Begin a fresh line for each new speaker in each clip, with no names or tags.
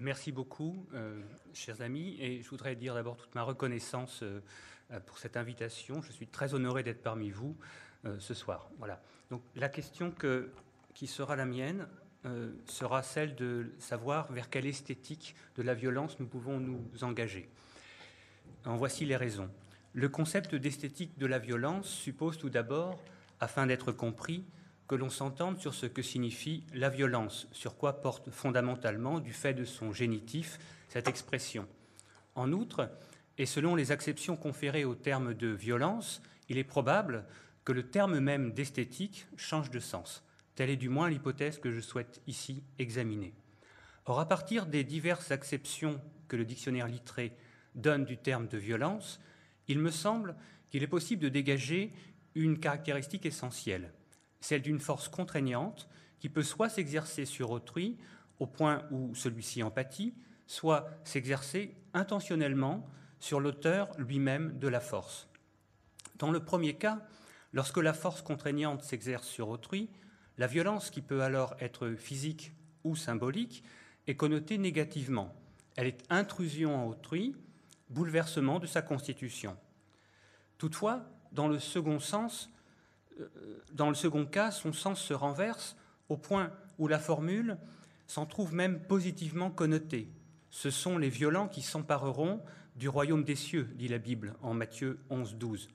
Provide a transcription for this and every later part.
Merci beaucoup, euh, chers amis, et je voudrais dire d'abord toute ma reconnaissance euh, pour cette invitation. Je suis très honoré d'être parmi vous euh, ce soir. Voilà. Donc la question que, qui sera la mienne sera celle de savoir vers quelle esthétique de la violence nous pouvons nous engager. En voici les raisons. Le concept d'esthétique de la violence suppose tout d'abord, afin d'être compris, que l'on s'entende sur ce que signifie la violence, sur quoi porte fondamentalement, du fait de son génitif, cette expression. En outre, et selon les acceptions conférées au terme de violence, il est probable que le terme même d'esthétique change de sens. Telle est du moins l'hypothèse que je souhaite ici examiner. Or, à partir des diverses acceptions que le dictionnaire littré donne du terme de violence, il me semble qu'il est possible de dégager une caractéristique essentielle celle d'une force contraignante qui peut soit s'exercer sur autrui au point où celui-ci empathie, soit s'exercer intentionnellement sur l'auteur lui-même de la force. Dans le premier cas, lorsque la force contraignante s'exerce sur autrui, la violence qui peut alors être physique ou symbolique est connotée négativement. Elle est intrusion en autrui, bouleversement de sa constitution. Toutefois, dans le second sens, dans le second cas, son sens se renverse au point où la formule s'en trouve même positivement connotée. Ce sont les violents qui s'empareront du royaume des cieux, dit la Bible en Matthieu 11, 12.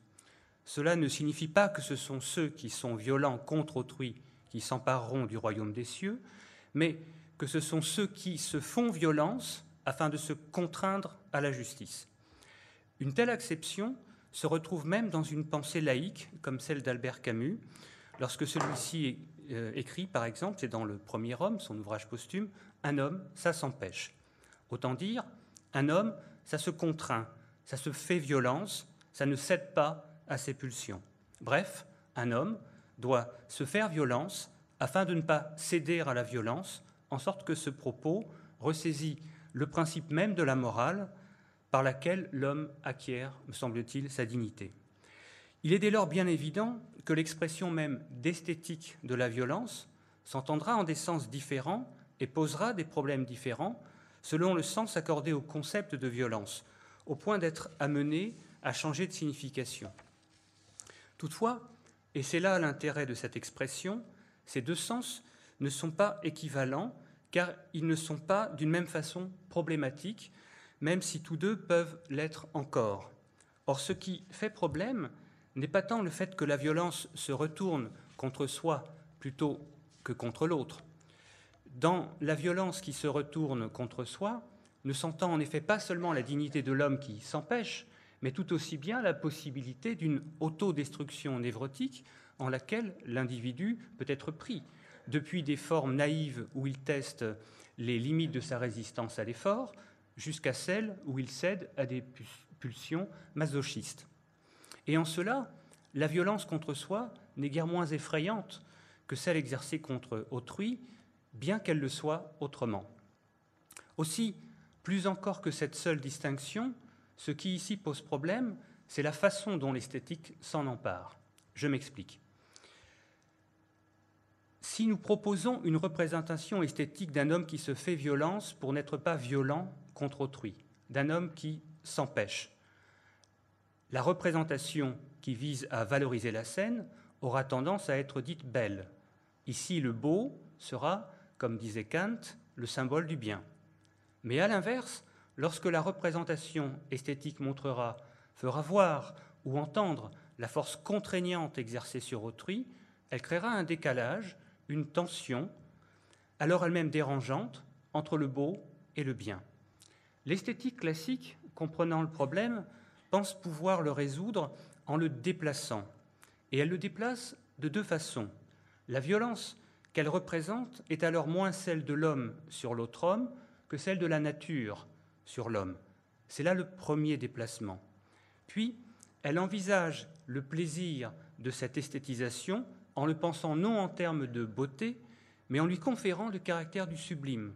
Cela ne signifie pas que ce sont ceux qui sont violents contre autrui qui s'empareront du royaume des cieux, mais que ce sont ceux qui se font violence afin de se contraindre à la justice. Une telle acception se retrouve même dans une pensée laïque comme celle d'Albert Camus, lorsque celui-ci euh, écrit, par exemple, c'est dans le premier homme, son ouvrage posthume, Un homme, ça s'empêche. Autant dire, un homme, ça se contraint, ça se fait violence, ça ne cède pas à ses pulsions. Bref, un homme doit se faire violence afin de ne pas céder à la violence, en sorte que ce propos ressaisit le principe même de la morale, par laquelle l'homme acquiert, me semble-t-il, sa dignité. Il est dès lors bien évident que l'expression même d'esthétique de la violence s'entendra en des sens différents et posera des problèmes différents selon le sens accordé au concept de violence, au point d'être amené à changer de signification. Toutefois, et c'est là l'intérêt de cette expression, ces deux sens ne sont pas équivalents car ils ne sont pas d'une même façon problématiques même si tous deux peuvent l'être encore. Or, ce qui fait problème n'est pas tant le fait que la violence se retourne contre soi plutôt que contre l'autre. Dans la violence qui se retourne contre soi, ne s'entend en effet pas seulement la dignité de l'homme qui s'empêche, mais tout aussi bien la possibilité d'une autodestruction névrotique en laquelle l'individu peut être pris, depuis des formes naïves où il teste les limites de sa résistance à l'effort, jusqu'à celle où il cède à des pulsions masochistes. Et en cela, la violence contre soi n'est guère moins effrayante que celle exercée contre autrui, bien qu'elle le soit autrement. Aussi, plus encore que cette seule distinction, ce qui ici pose problème, c'est la façon dont l'esthétique s'en empare. Je m'explique. Si nous proposons une représentation esthétique d'un homme qui se fait violence pour n'être pas violent contre autrui, d'un homme qui s'empêche. La représentation qui vise à valoriser la scène aura tendance à être dite belle. Ici, le beau sera, comme disait Kant, le symbole du bien. Mais à l'inverse, lorsque la représentation esthétique montrera, fera voir ou entendre la force contraignante exercée sur autrui, elle créera un décalage, une tension, alors elle-même dérangeante, entre le beau et le bien. L'esthétique classique, comprenant le problème, pense pouvoir le résoudre en le déplaçant. Et elle le déplace de deux façons. La violence qu'elle représente est alors moins celle de l'homme sur l'autre homme que celle de la nature sur l'homme. C'est là le premier déplacement. Puis, elle envisage le plaisir de cette esthétisation en le pensant non en termes de beauté, mais en lui conférant le caractère du sublime,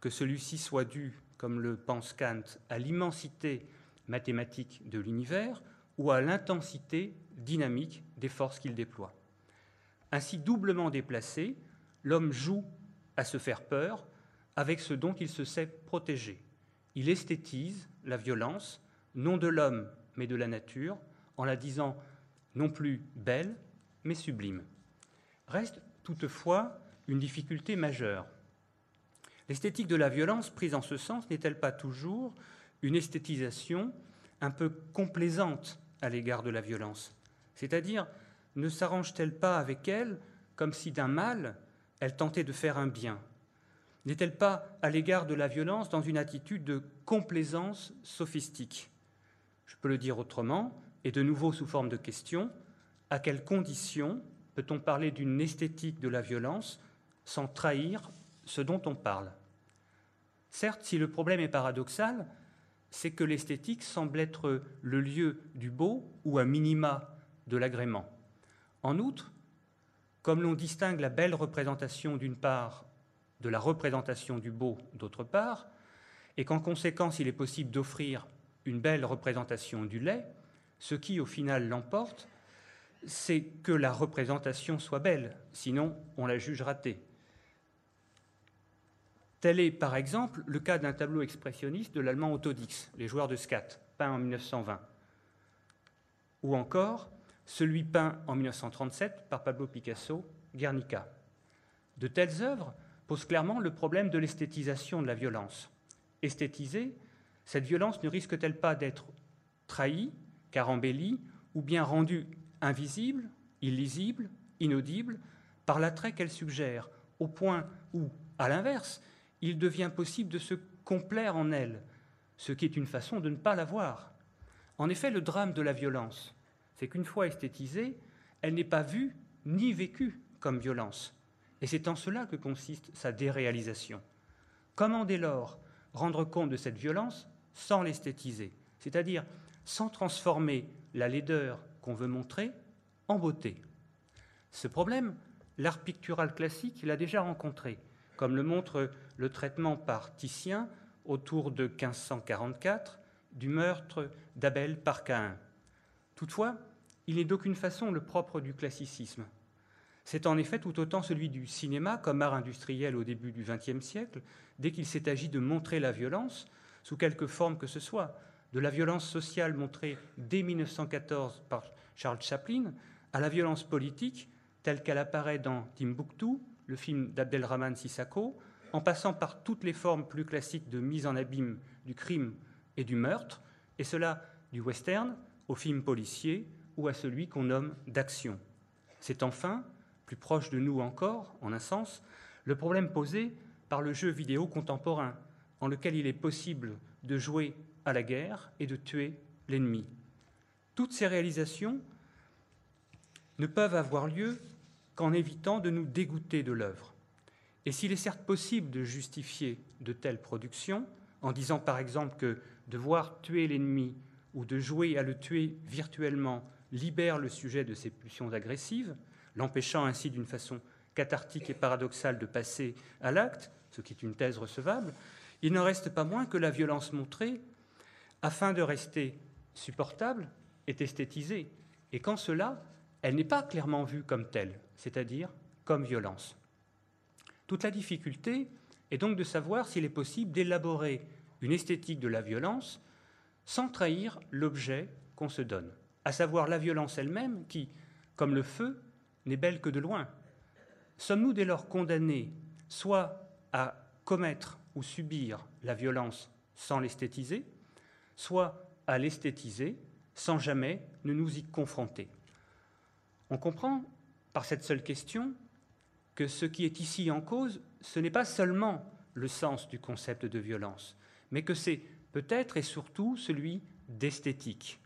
que celui-ci soit dû comme le pense Kant, à l'immensité mathématique de l'univers ou à l'intensité dynamique des forces qu'il déploie. Ainsi doublement déplacé, l'homme joue à se faire peur, avec ce dont il se sait protégé. Il esthétise la violence, non de l'homme, mais de la nature, en la disant non plus belle, mais sublime. Reste toutefois une difficulté majeure. L'esthétique de la violence, prise en ce sens, n'est-elle pas toujours une esthétisation un peu complaisante à l'égard de la violence? C'est-à-dire, ne s'arrange-t-elle pas avec elle comme si d'un mal, elle tentait de faire un bien? N'est-elle pas à l'égard de la violence dans une attitude de complaisance sophistique? Je peux le dire autrement, et de nouveau sous forme de question, à quelles conditions peut-on parler d'une esthétique de la violence sans trahir ce dont on parle Certes, si le problème est paradoxal, c'est que l'esthétique semble être le lieu du beau ou à minima de l'agrément. En outre, comme l'on distingue la belle représentation d'une part de la représentation du beau d'autre part, et qu'en conséquence il est possible d'offrir une belle représentation du laid, ce qui au final l'emporte, c'est que la représentation soit belle, sinon on la juge ratée. Tel est par exemple le cas d'un tableau expressionniste de l'allemand Otto Dix, Les joueurs de scat, peint en 1920, ou encore celui peint en 1937 par Pablo Picasso, Guernica. De telles œuvres posent clairement le problème de l'esthétisation de la violence. Esthétisée, cette violence ne risque-t-elle pas d'être trahie, car embellie, ou bien rendue invisible, illisible, inaudible, par l'attrait qu'elle suggère, au point où, à l'inverse, il devient possible de se complaire en elle, ce qui est une façon de ne pas la voir. En effet, le drame de la violence, c'est qu'une fois esthétisée, elle n'est pas vue ni vécue comme violence. Et c'est en cela que consiste sa déréalisation. Comment dès lors rendre compte de cette violence sans l'esthétiser, c'est-à-dire sans transformer la laideur qu'on veut montrer en beauté? Ce problème, l'art pictural classique l'a déjà rencontré, comme le montre le traitement par Titien autour de 1544 du meurtre d'Abel par Caïn. Toutefois, il n'est d'aucune façon le propre du classicisme. C'est en effet tout autant celui du cinéma comme art industriel au début du XXe siècle, dès qu'il s'est agi de montrer la violence, sous quelque forme que ce soit, de la violence sociale montrée dès 1914 par Charles Chaplin, à la violence politique telle qu'elle apparaît dans Timbuktu, le film d'Abdelrahman Sissako, en passant par toutes les formes plus classiques de mise en abîme du crime et du meurtre, et cela du western au film policier ou à celui qu'on nomme d'action. C'est enfin, plus proche de nous encore, en un sens, le problème posé par le jeu vidéo contemporain, en lequel il est possible de jouer à la guerre et de tuer l'ennemi. Toutes ces réalisations ne peuvent avoir lieu qu'en évitant de nous dégoûter de l'œuvre. Et s'il est certes possible de justifier de telles productions, en disant par exemple que de voir tuer l'ennemi ou de jouer à le tuer virtuellement libère le sujet de ses pulsions agressives, l'empêchant ainsi d'une façon cathartique et paradoxale de passer à l'acte, ce qui est une thèse recevable, il n'en reste pas moins que la violence montrée, afin de rester supportable, est esthétisée, et qu'en cela, elle n'est pas clairement vue comme telle, c'est-à-dire comme violence. Toute la difficulté est donc de savoir s'il est possible d'élaborer une esthétique de la violence sans trahir l'objet qu'on se donne, à savoir la violence elle-même qui, comme le feu, n'est belle que de loin. Sommes-nous dès lors condamnés soit à commettre ou subir la violence sans l'esthétiser, soit à l'esthétiser sans jamais ne nous y confronter? On comprend par cette seule question que ce qui est ici en cause, ce n'est pas seulement le sens du concept de violence, mais que c'est peut-être et surtout celui d'esthétique.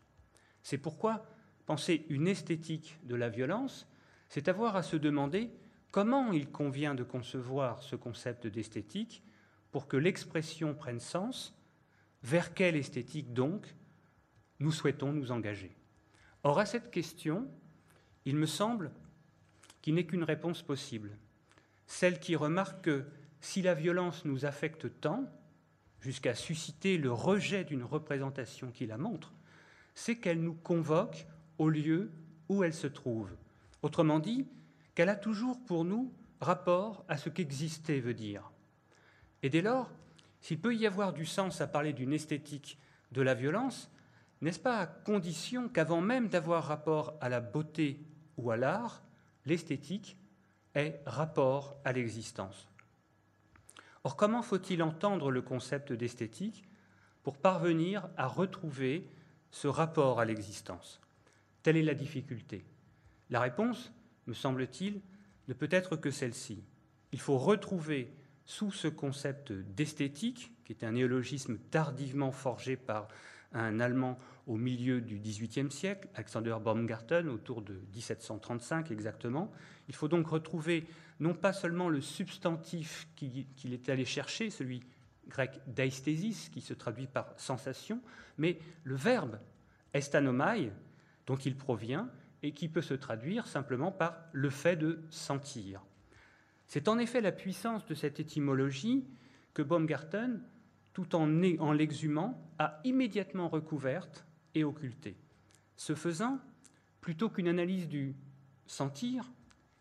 C'est pourquoi penser une esthétique de la violence, c'est avoir à se demander comment il convient de concevoir ce concept d'esthétique pour que l'expression prenne sens, vers quelle esthétique donc nous souhaitons nous engager. Or, à cette question, il me semble qu'il n'est qu'une réponse possible, celle qui remarque que si la violence nous affecte tant, jusqu'à susciter le rejet d'une représentation qui la montre, c'est qu'elle nous convoque au lieu où elle se trouve. Autrement dit, qu'elle a toujours pour nous rapport à ce qu'exister veut dire. Et dès lors, s'il peut y avoir du sens à parler d'une esthétique de la violence, n'est-ce pas à condition qu'avant même d'avoir rapport à la beauté ou à l'art, l'esthétique ait rapport à l'existence Or, comment faut-il entendre le concept d'esthétique pour parvenir à retrouver ce rapport à l'existence? Telle est la difficulté. La réponse, me semble-t-il, ne peut être que celle-ci. Il faut retrouver sous ce concept d'esthétique, qui est un néologisme tardivement forgé par un Allemand au milieu du XVIIIe siècle, Alexander Baumgarten, autour de 1735 exactement. Il faut donc retrouver non pas seulement le substantif qu'il est allé chercher, celui grec d'aesthésis, qui se traduit par sensation, mais le verbe estanomai, dont il provient, et qui peut se traduire simplement par le fait de sentir. C'est en effet la puissance de cette étymologie que Baumgarten, tout en, en l'exhumant, a immédiatement recouverte et occultée. Ce faisant, plutôt qu'une analyse du sentir,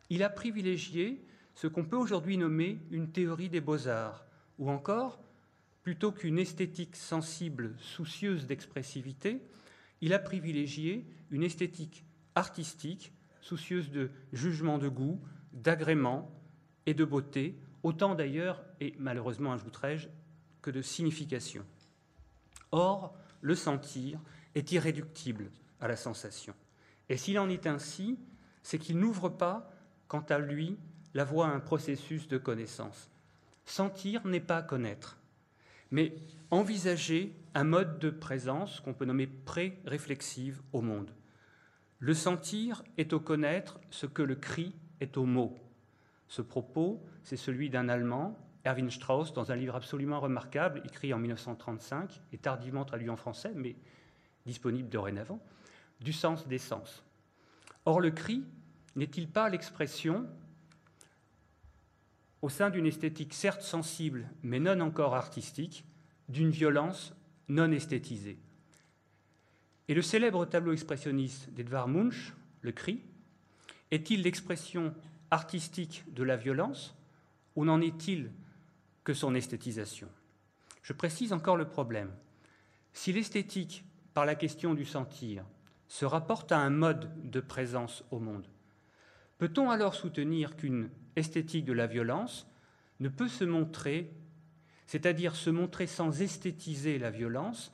il a privilégié ce qu'on peut aujourd'hui nommer une théorie des beaux-arts, ou encore, plutôt qu'une esthétique sensible soucieuse d'expressivité, il a privilégié une esthétique artistique, soucieuse de jugement de goût, d'agrément et de beauté, autant d'ailleurs, et malheureusement ajouterais-je, que de signification. Or, le sentir est irréductible à la sensation. Et s'il en est ainsi, c'est qu'il n'ouvre pas, quant à lui, la voie à un processus de connaissance. Sentir n'est pas connaître, mais envisager un mode de présence qu'on peut nommer pré-réflexive au monde. Le sentir est au connaître ce que le cri est au mot. Ce propos, c'est celui d'un Allemand, Erwin Strauss, dans un livre absolument remarquable, écrit en 1935 et tardivement traduit en français, mais disponible dorénavant, du sens des sens. Or, le cri n'est-il pas l'expression, au sein d'une esthétique certes sensible, mais non encore artistique, d'une violence non esthétisée? Et le célèbre tableau expressionniste d'Edvard Munch, Le cri, est-il l'expression artistique de la violence ou n'en est-il que son esthétisation? Je précise encore le problème. Si l'esthétique, par la question du sentir, se rapporte à un mode de présence au monde, peut-on alors soutenir qu'une esthétique de la violence ne peut se montrer, c'est-à-dire se montrer sans esthétiser la violence,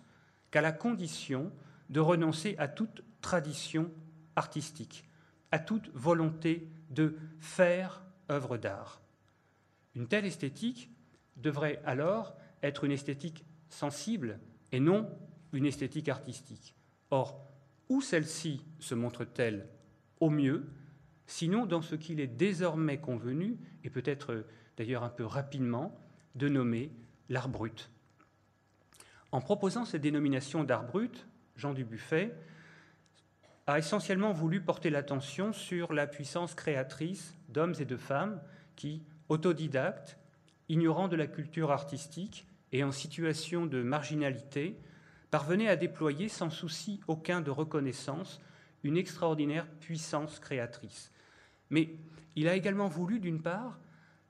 qu'à la condition de renoncer à toute tradition artistique, à toute volonté de faire œuvre d'art? Une telle esthétique devrait alors être une esthétique sensible et non une esthétique artistique. Or, où celle-ci se montre-t-elle au mieux, sinon dans ce qu'il est désormais convenu, et peut-être d'ailleurs un peu rapidement, de nommer l'art brut. En proposant cette dénomination d'art brut, Jean Dubuffet a essentiellement voulu porter l'attention sur la puissance créatrice d'hommes et de femmes qui, autodidactes, ignorant de la culture artistique et en situation de marginalité, parvenaient à déployer sans souci aucun de reconnaissance une extraordinaire puissance créatrice. Mais il a également voulu, d'une part,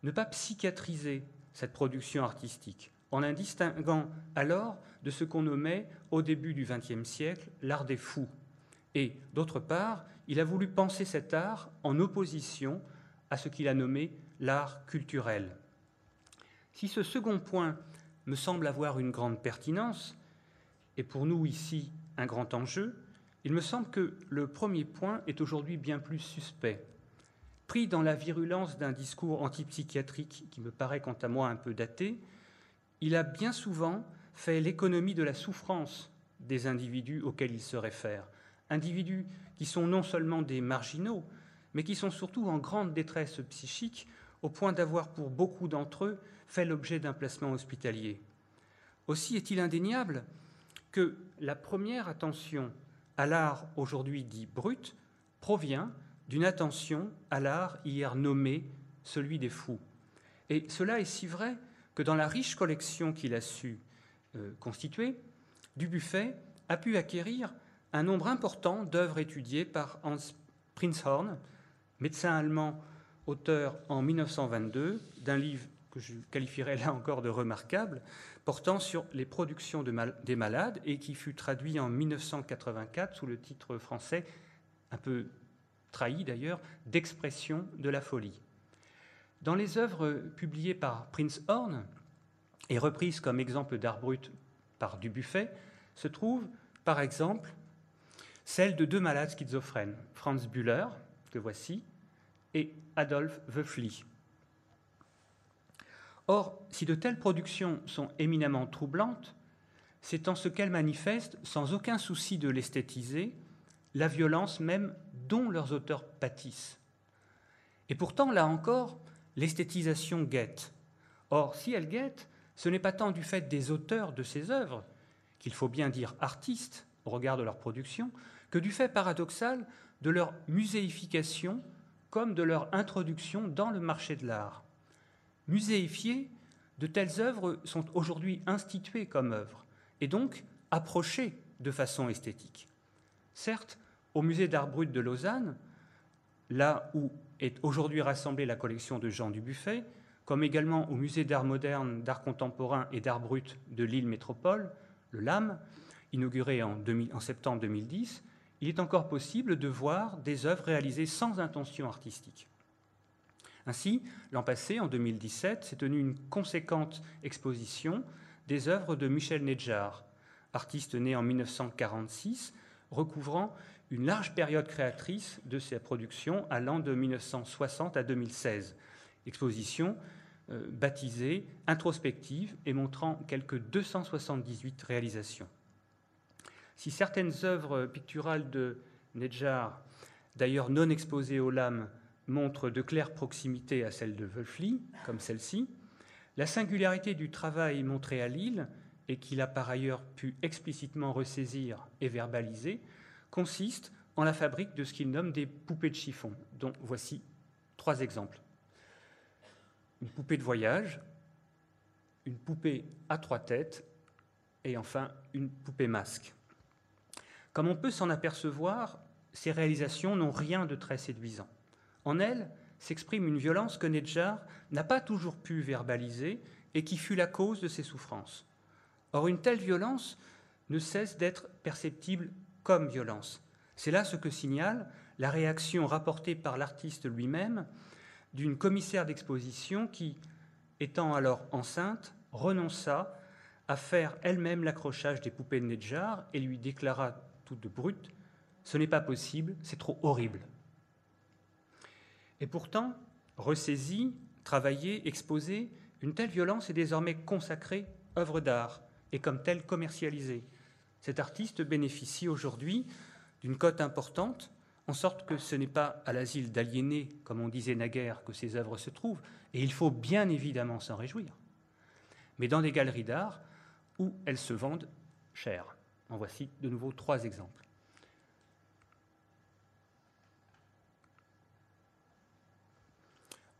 ne pas psychiatriser cette production artistique, en la distinguant alors de ce qu'on nommait au début du XXe siècle l'art des fous. Et d'autre part, il a voulu penser cet art en opposition à ce qu'il a nommé l'art culturel. Si ce second point me semble avoir une grande pertinence, et pour nous ici un grand enjeu, il me semble que le premier point est aujourd'hui bien plus suspect. Pris dans la virulence d'un discours antipsychiatrique qui me paraît quant à moi un peu daté, il a bien souvent fait l'économie de la souffrance des individus auxquels il se réfère, individus qui sont non seulement des marginaux, mais qui sont surtout en grande détresse psychique, au point d'avoir pour beaucoup d'entre eux fait l'objet d'un placement hospitalier. Aussi est-il indéniable que la première attention à l'art aujourd'hui dit brut provient d'une attention à l'art hier nommé celui des fous. Et cela est si vrai que dans la riche collection qu'il a su euh, constituer, Dubuffet a pu acquérir un nombre important d'œuvres étudiées par Hans Prinzhorn, médecin allemand, auteur en 1922 d'un livre que je qualifierais là encore de remarquable, portant sur les productions des malades et qui fut traduit en 1984 sous le titre français, un peu trahi d'ailleurs, d'expression de la folie. Dans les œuvres publiées par Prince Horn et reprises comme exemple d'art brut par Dubuffet, se trouve par exemple celle de deux malades schizophrènes, Franz Bühler, que voici, et Adolf Wöffli. Or, si de telles productions sont éminemment troublantes, c'est en ce qu'elles manifestent, sans aucun souci de l'esthétiser, la violence même dont leurs auteurs pâtissent. Et pourtant, là encore, l'esthétisation guette. Or, si elle guette, ce n'est pas tant du fait des auteurs de ces œuvres, qu'il faut bien dire artistes au regard de leur production, que du fait paradoxal de leur muséification comme de leur introduction dans le marché de l'art. Muséifiées, de telles œuvres sont aujourd'hui instituées comme œuvres et donc approchées de façon esthétique. Certes, au musée d'art brut de Lausanne, là où est aujourd'hui rassemblée la collection de Jean Dubuffet, comme également au musée d'art moderne, d'art contemporain et d'art brut de Lille Métropole, le LAM, inauguré en, en septembre 2010, il est encore possible de voir des œuvres réalisées sans intention artistique. Ainsi, l'an passé, en 2017, s'est tenue une conséquente exposition des œuvres de Michel Nedjar, artiste né en 1946, recouvrant une large période créatrice de ses productions allant de 1960 à 2016. Exposition euh, baptisée introspective et montrant quelques 278 réalisations. Si certaines œuvres picturales de Nedjar, d'ailleurs non exposées au LAM, montrent de claires proximités à celles de Wölfli, comme celle-ci, la singularité du travail montré à Lille, et qu'il a par ailleurs pu explicitement ressaisir et verbaliser, consiste en la fabrique de ce qu'il nomme des poupées de chiffon, dont voici trois exemples. Une poupée de voyage, une poupée à trois têtes et enfin une poupée masque. Comme on peut s'en apercevoir, ces réalisations n'ont rien de très séduisant. En elles s'exprime une violence que Nedjar n'a pas toujours pu verbaliser et qui fut la cause de ses souffrances. Or, une telle violence ne cesse d'être perceptible comme violence. C'est là ce que signale la réaction rapportée par l'artiste lui-même d'une commissaire d'exposition qui, étant alors enceinte, renonça à faire elle-même l'accrochage des poupées de Nedjar et lui déclara tout de brut Ce n'est pas possible, c'est trop horrible. Et pourtant, ressaisie, travaillée, exposée, une telle violence est désormais consacrée œuvre d'art et comme telle commercialisée. Cet artiste bénéficie aujourd'hui d'une cote importante, en sorte que ce n'est pas à l'asile d'aliénés, comme on disait naguère, que ces œuvres se trouvent, et il faut bien évidemment s'en réjouir, mais dans des galeries d'art où elles se vendent cher. En voici de nouveau trois exemples.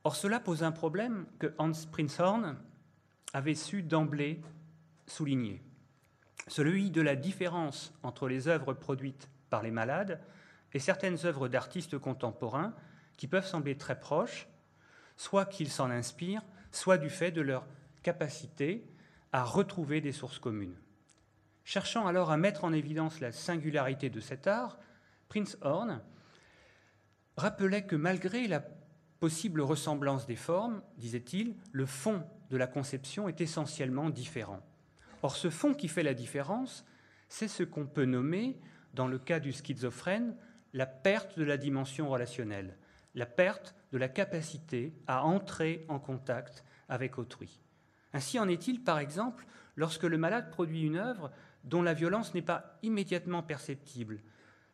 Or, cela pose un problème que Hans Prinzhorn avait su d'emblée souligner, celui de la différence entre les œuvres produites par les malades et certaines œuvres d'artistes contemporains qui peuvent sembler très proches, soit qu'ils s'en inspirent, soit du fait de leur capacité à retrouver des sources communes. Cherchant alors à mettre en évidence la singularité de cet art, Prince Horn rappelait que malgré la possible ressemblance des formes, disait-il, le fond de la conception est essentiellement différent. Or, ce fond qui fait la différence, c'est ce qu'on peut nommer, dans le cas du schizophrène, la perte de la dimension relationnelle, la perte de la capacité à entrer en contact avec autrui. Ainsi en est-il, par exemple, lorsque le malade produit une œuvre dont la violence n'est pas immédiatement perceptible,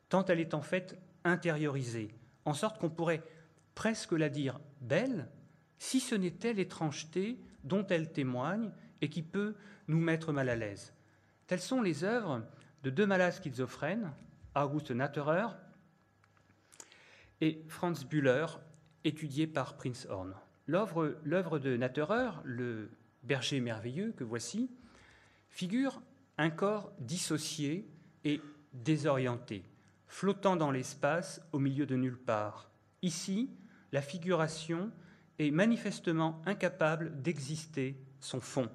tant elle est en fait intériorisée, en sorte qu'on pourrait presque la dire belle, si ce n'était l'étrangeté dont elle témoigne et qui peut nous mettre mal à l'aise. Telles sont les œuvres de deux malades schizophrènes, August Natterer et Franz Bühler, étudiés par Prince Horn. L'œuvre de Natterer, le berger merveilleux que voici, figure un corps dissocié et désorienté, flottant dans l'espace au milieu de nulle part. Ici, la figuration est manifestement incapable d'exister son fond.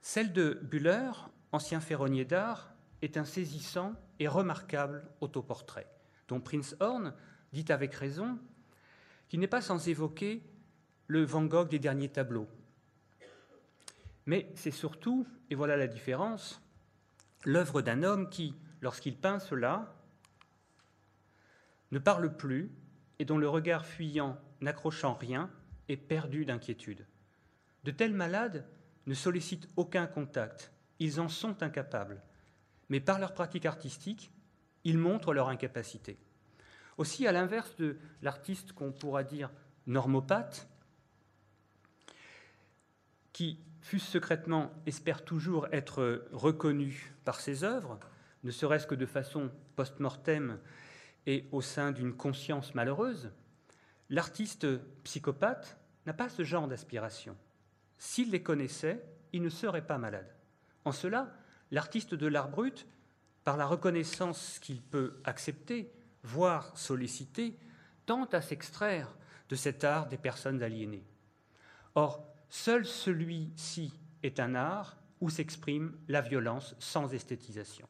Celle de Buller, ancien ferronnier d'art, est un saisissant et remarquable autoportrait, dont Prince Horn dit avec raison qu'il n'est pas sans évoquer le Van Gogh des derniers tableaux. Mais c'est surtout, et voilà la différence, l'œuvre d'un homme qui, lorsqu'il peint cela, ne parle plus et dont le regard fuyant, n'accrochant rien, est perdu d'inquiétude. De tels malades ne sollicitent aucun contact, ils en sont incapables, mais par leur pratique artistique, ils montrent leur incapacité. Aussi, à l'inverse de l'artiste qu'on pourra dire normopathe, qui, fût secrètement, espère toujours être reconnu par ses œuvres, ne serait-ce que de façon post-mortem et au sein d'une conscience malheureuse, l'artiste psychopathe n'a pas ce genre d'aspiration. S'il les connaissait, il ne serait pas malade. En cela, l'artiste de l'art brut, par la reconnaissance qu'il peut accepter, voire solliciter, tente à s'extraire de cet art des personnes aliénées. Or, seul celui-ci est un art où s'exprime la violence sans esthétisation.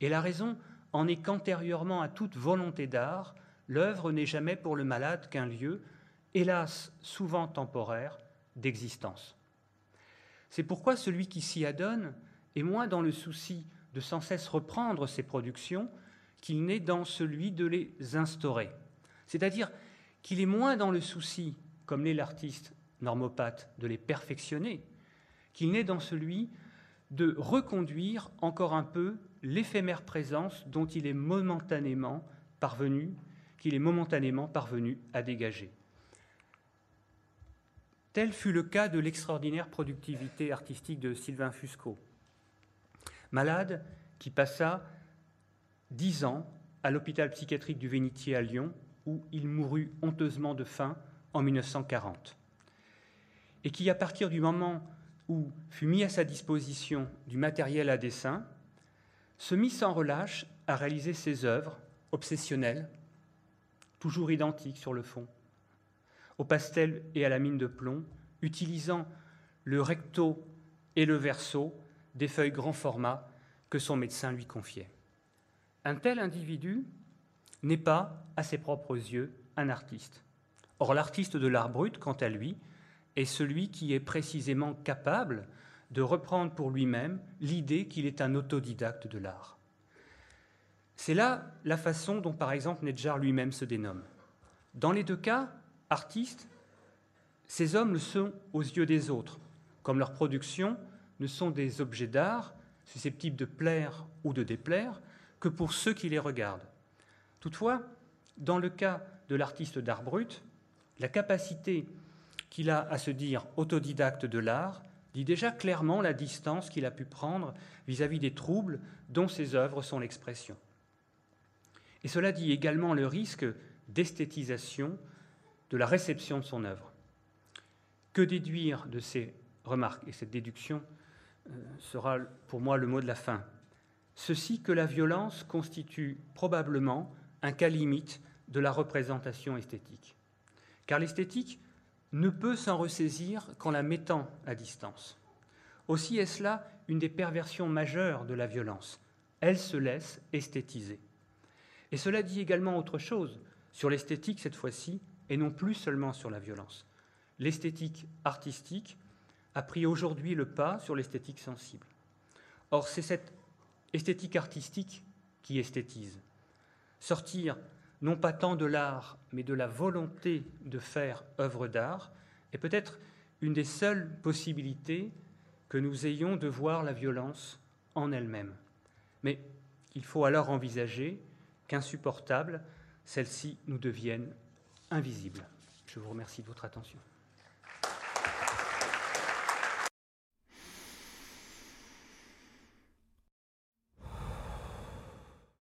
Et la raison en est qu'antérieurement à toute volonté d'art, l'œuvre n'est jamais pour le malade qu'un lieu, hélas souvent temporaire, d'existence. C'est pourquoi celui qui s'y adonne est moins dans le souci de sans cesse reprendre ses productions qu'il n'est dans celui de les instaurer. C'est-à-dire qu'il est moins dans le souci, comme l'est l'artiste normopathe, de les perfectionner, qu'il n'est dans celui de reconduire encore un peu l'éphémère présence dont il est momentanément parvenu, qu'il est momentanément parvenu à dégager. Tel fut le cas de l'extraordinaire productivité artistique de Sylvain Fusco, malade qui passa dix ans à l'hôpital psychiatrique du Vénitier à Lyon, où il mourut honteusement de faim en 1940, et qui, à partir du moment où fut mis à sa disposition du matériel à dessin, se mit sans relâche à réaliser ses œuvres obsessionnelles, toujours identiques sur le fond, au pastel et à la mine de plomb, utilisant le recto et le verso des feuilles grand format que son médecin lui confiait. Un tel individu n'est pas, à ses propres yeux, un artiste. Or, l'artiste de l'art brut, quant à lui, est celui qui est précisément capable de reprendre pour lui-même l'idée qu'il est un autodidacte de l'art. C'est là la façon dont, par exemple, Nedjar lui-même se dénomme. Dans les deux cas, artistes, ces hommes le sont aux yeux des autres, comme leurs productions ne sont des objets d'art susceptibles de plaire ou de déplaire que pour ceux qui les regardent. Toutefois, dans le cas de l'artiste d'art brut, la capacité qu'il a à se dire autodidacte de l'art dit déjà clairement la distance qu'il a pu prendre vis-à-vis des troubles dont ses œuvres sont l'expression. Et cela dit également le risque d'esthétisation de la réception de son œuvre. Que déduire de ces remarques Et cette déduction euh, sera pour moi le mot de la fin. Ceci que la violence constitue probablement un cas limite de la représentation esthétique. Car l'esthétique ne peut s'en ressaisir qu'en la mettant à distance. Aussi est-ce là une des perversions majeures de la violence. Elle se laisse esthétiser. Et cela dit également autre chose, sur l'esthétique cette fois-ci, et non plus seulement sur la violence. L'esthétique artistique a pris aujourd'hui le pas sur l'esthétique sensible. Or, c'est cette esthétique artistique qui esthétise. Sortir non pas tant de l'art, mais de la volonté de faire œuvre d'art, est peut-être une des seules possibilités que nous ayons de voir la violence en elle-même. Mais il faut alors envisager qu'insupportable, celle-ci nous devienne invisible. Je vous remercie de votre attention.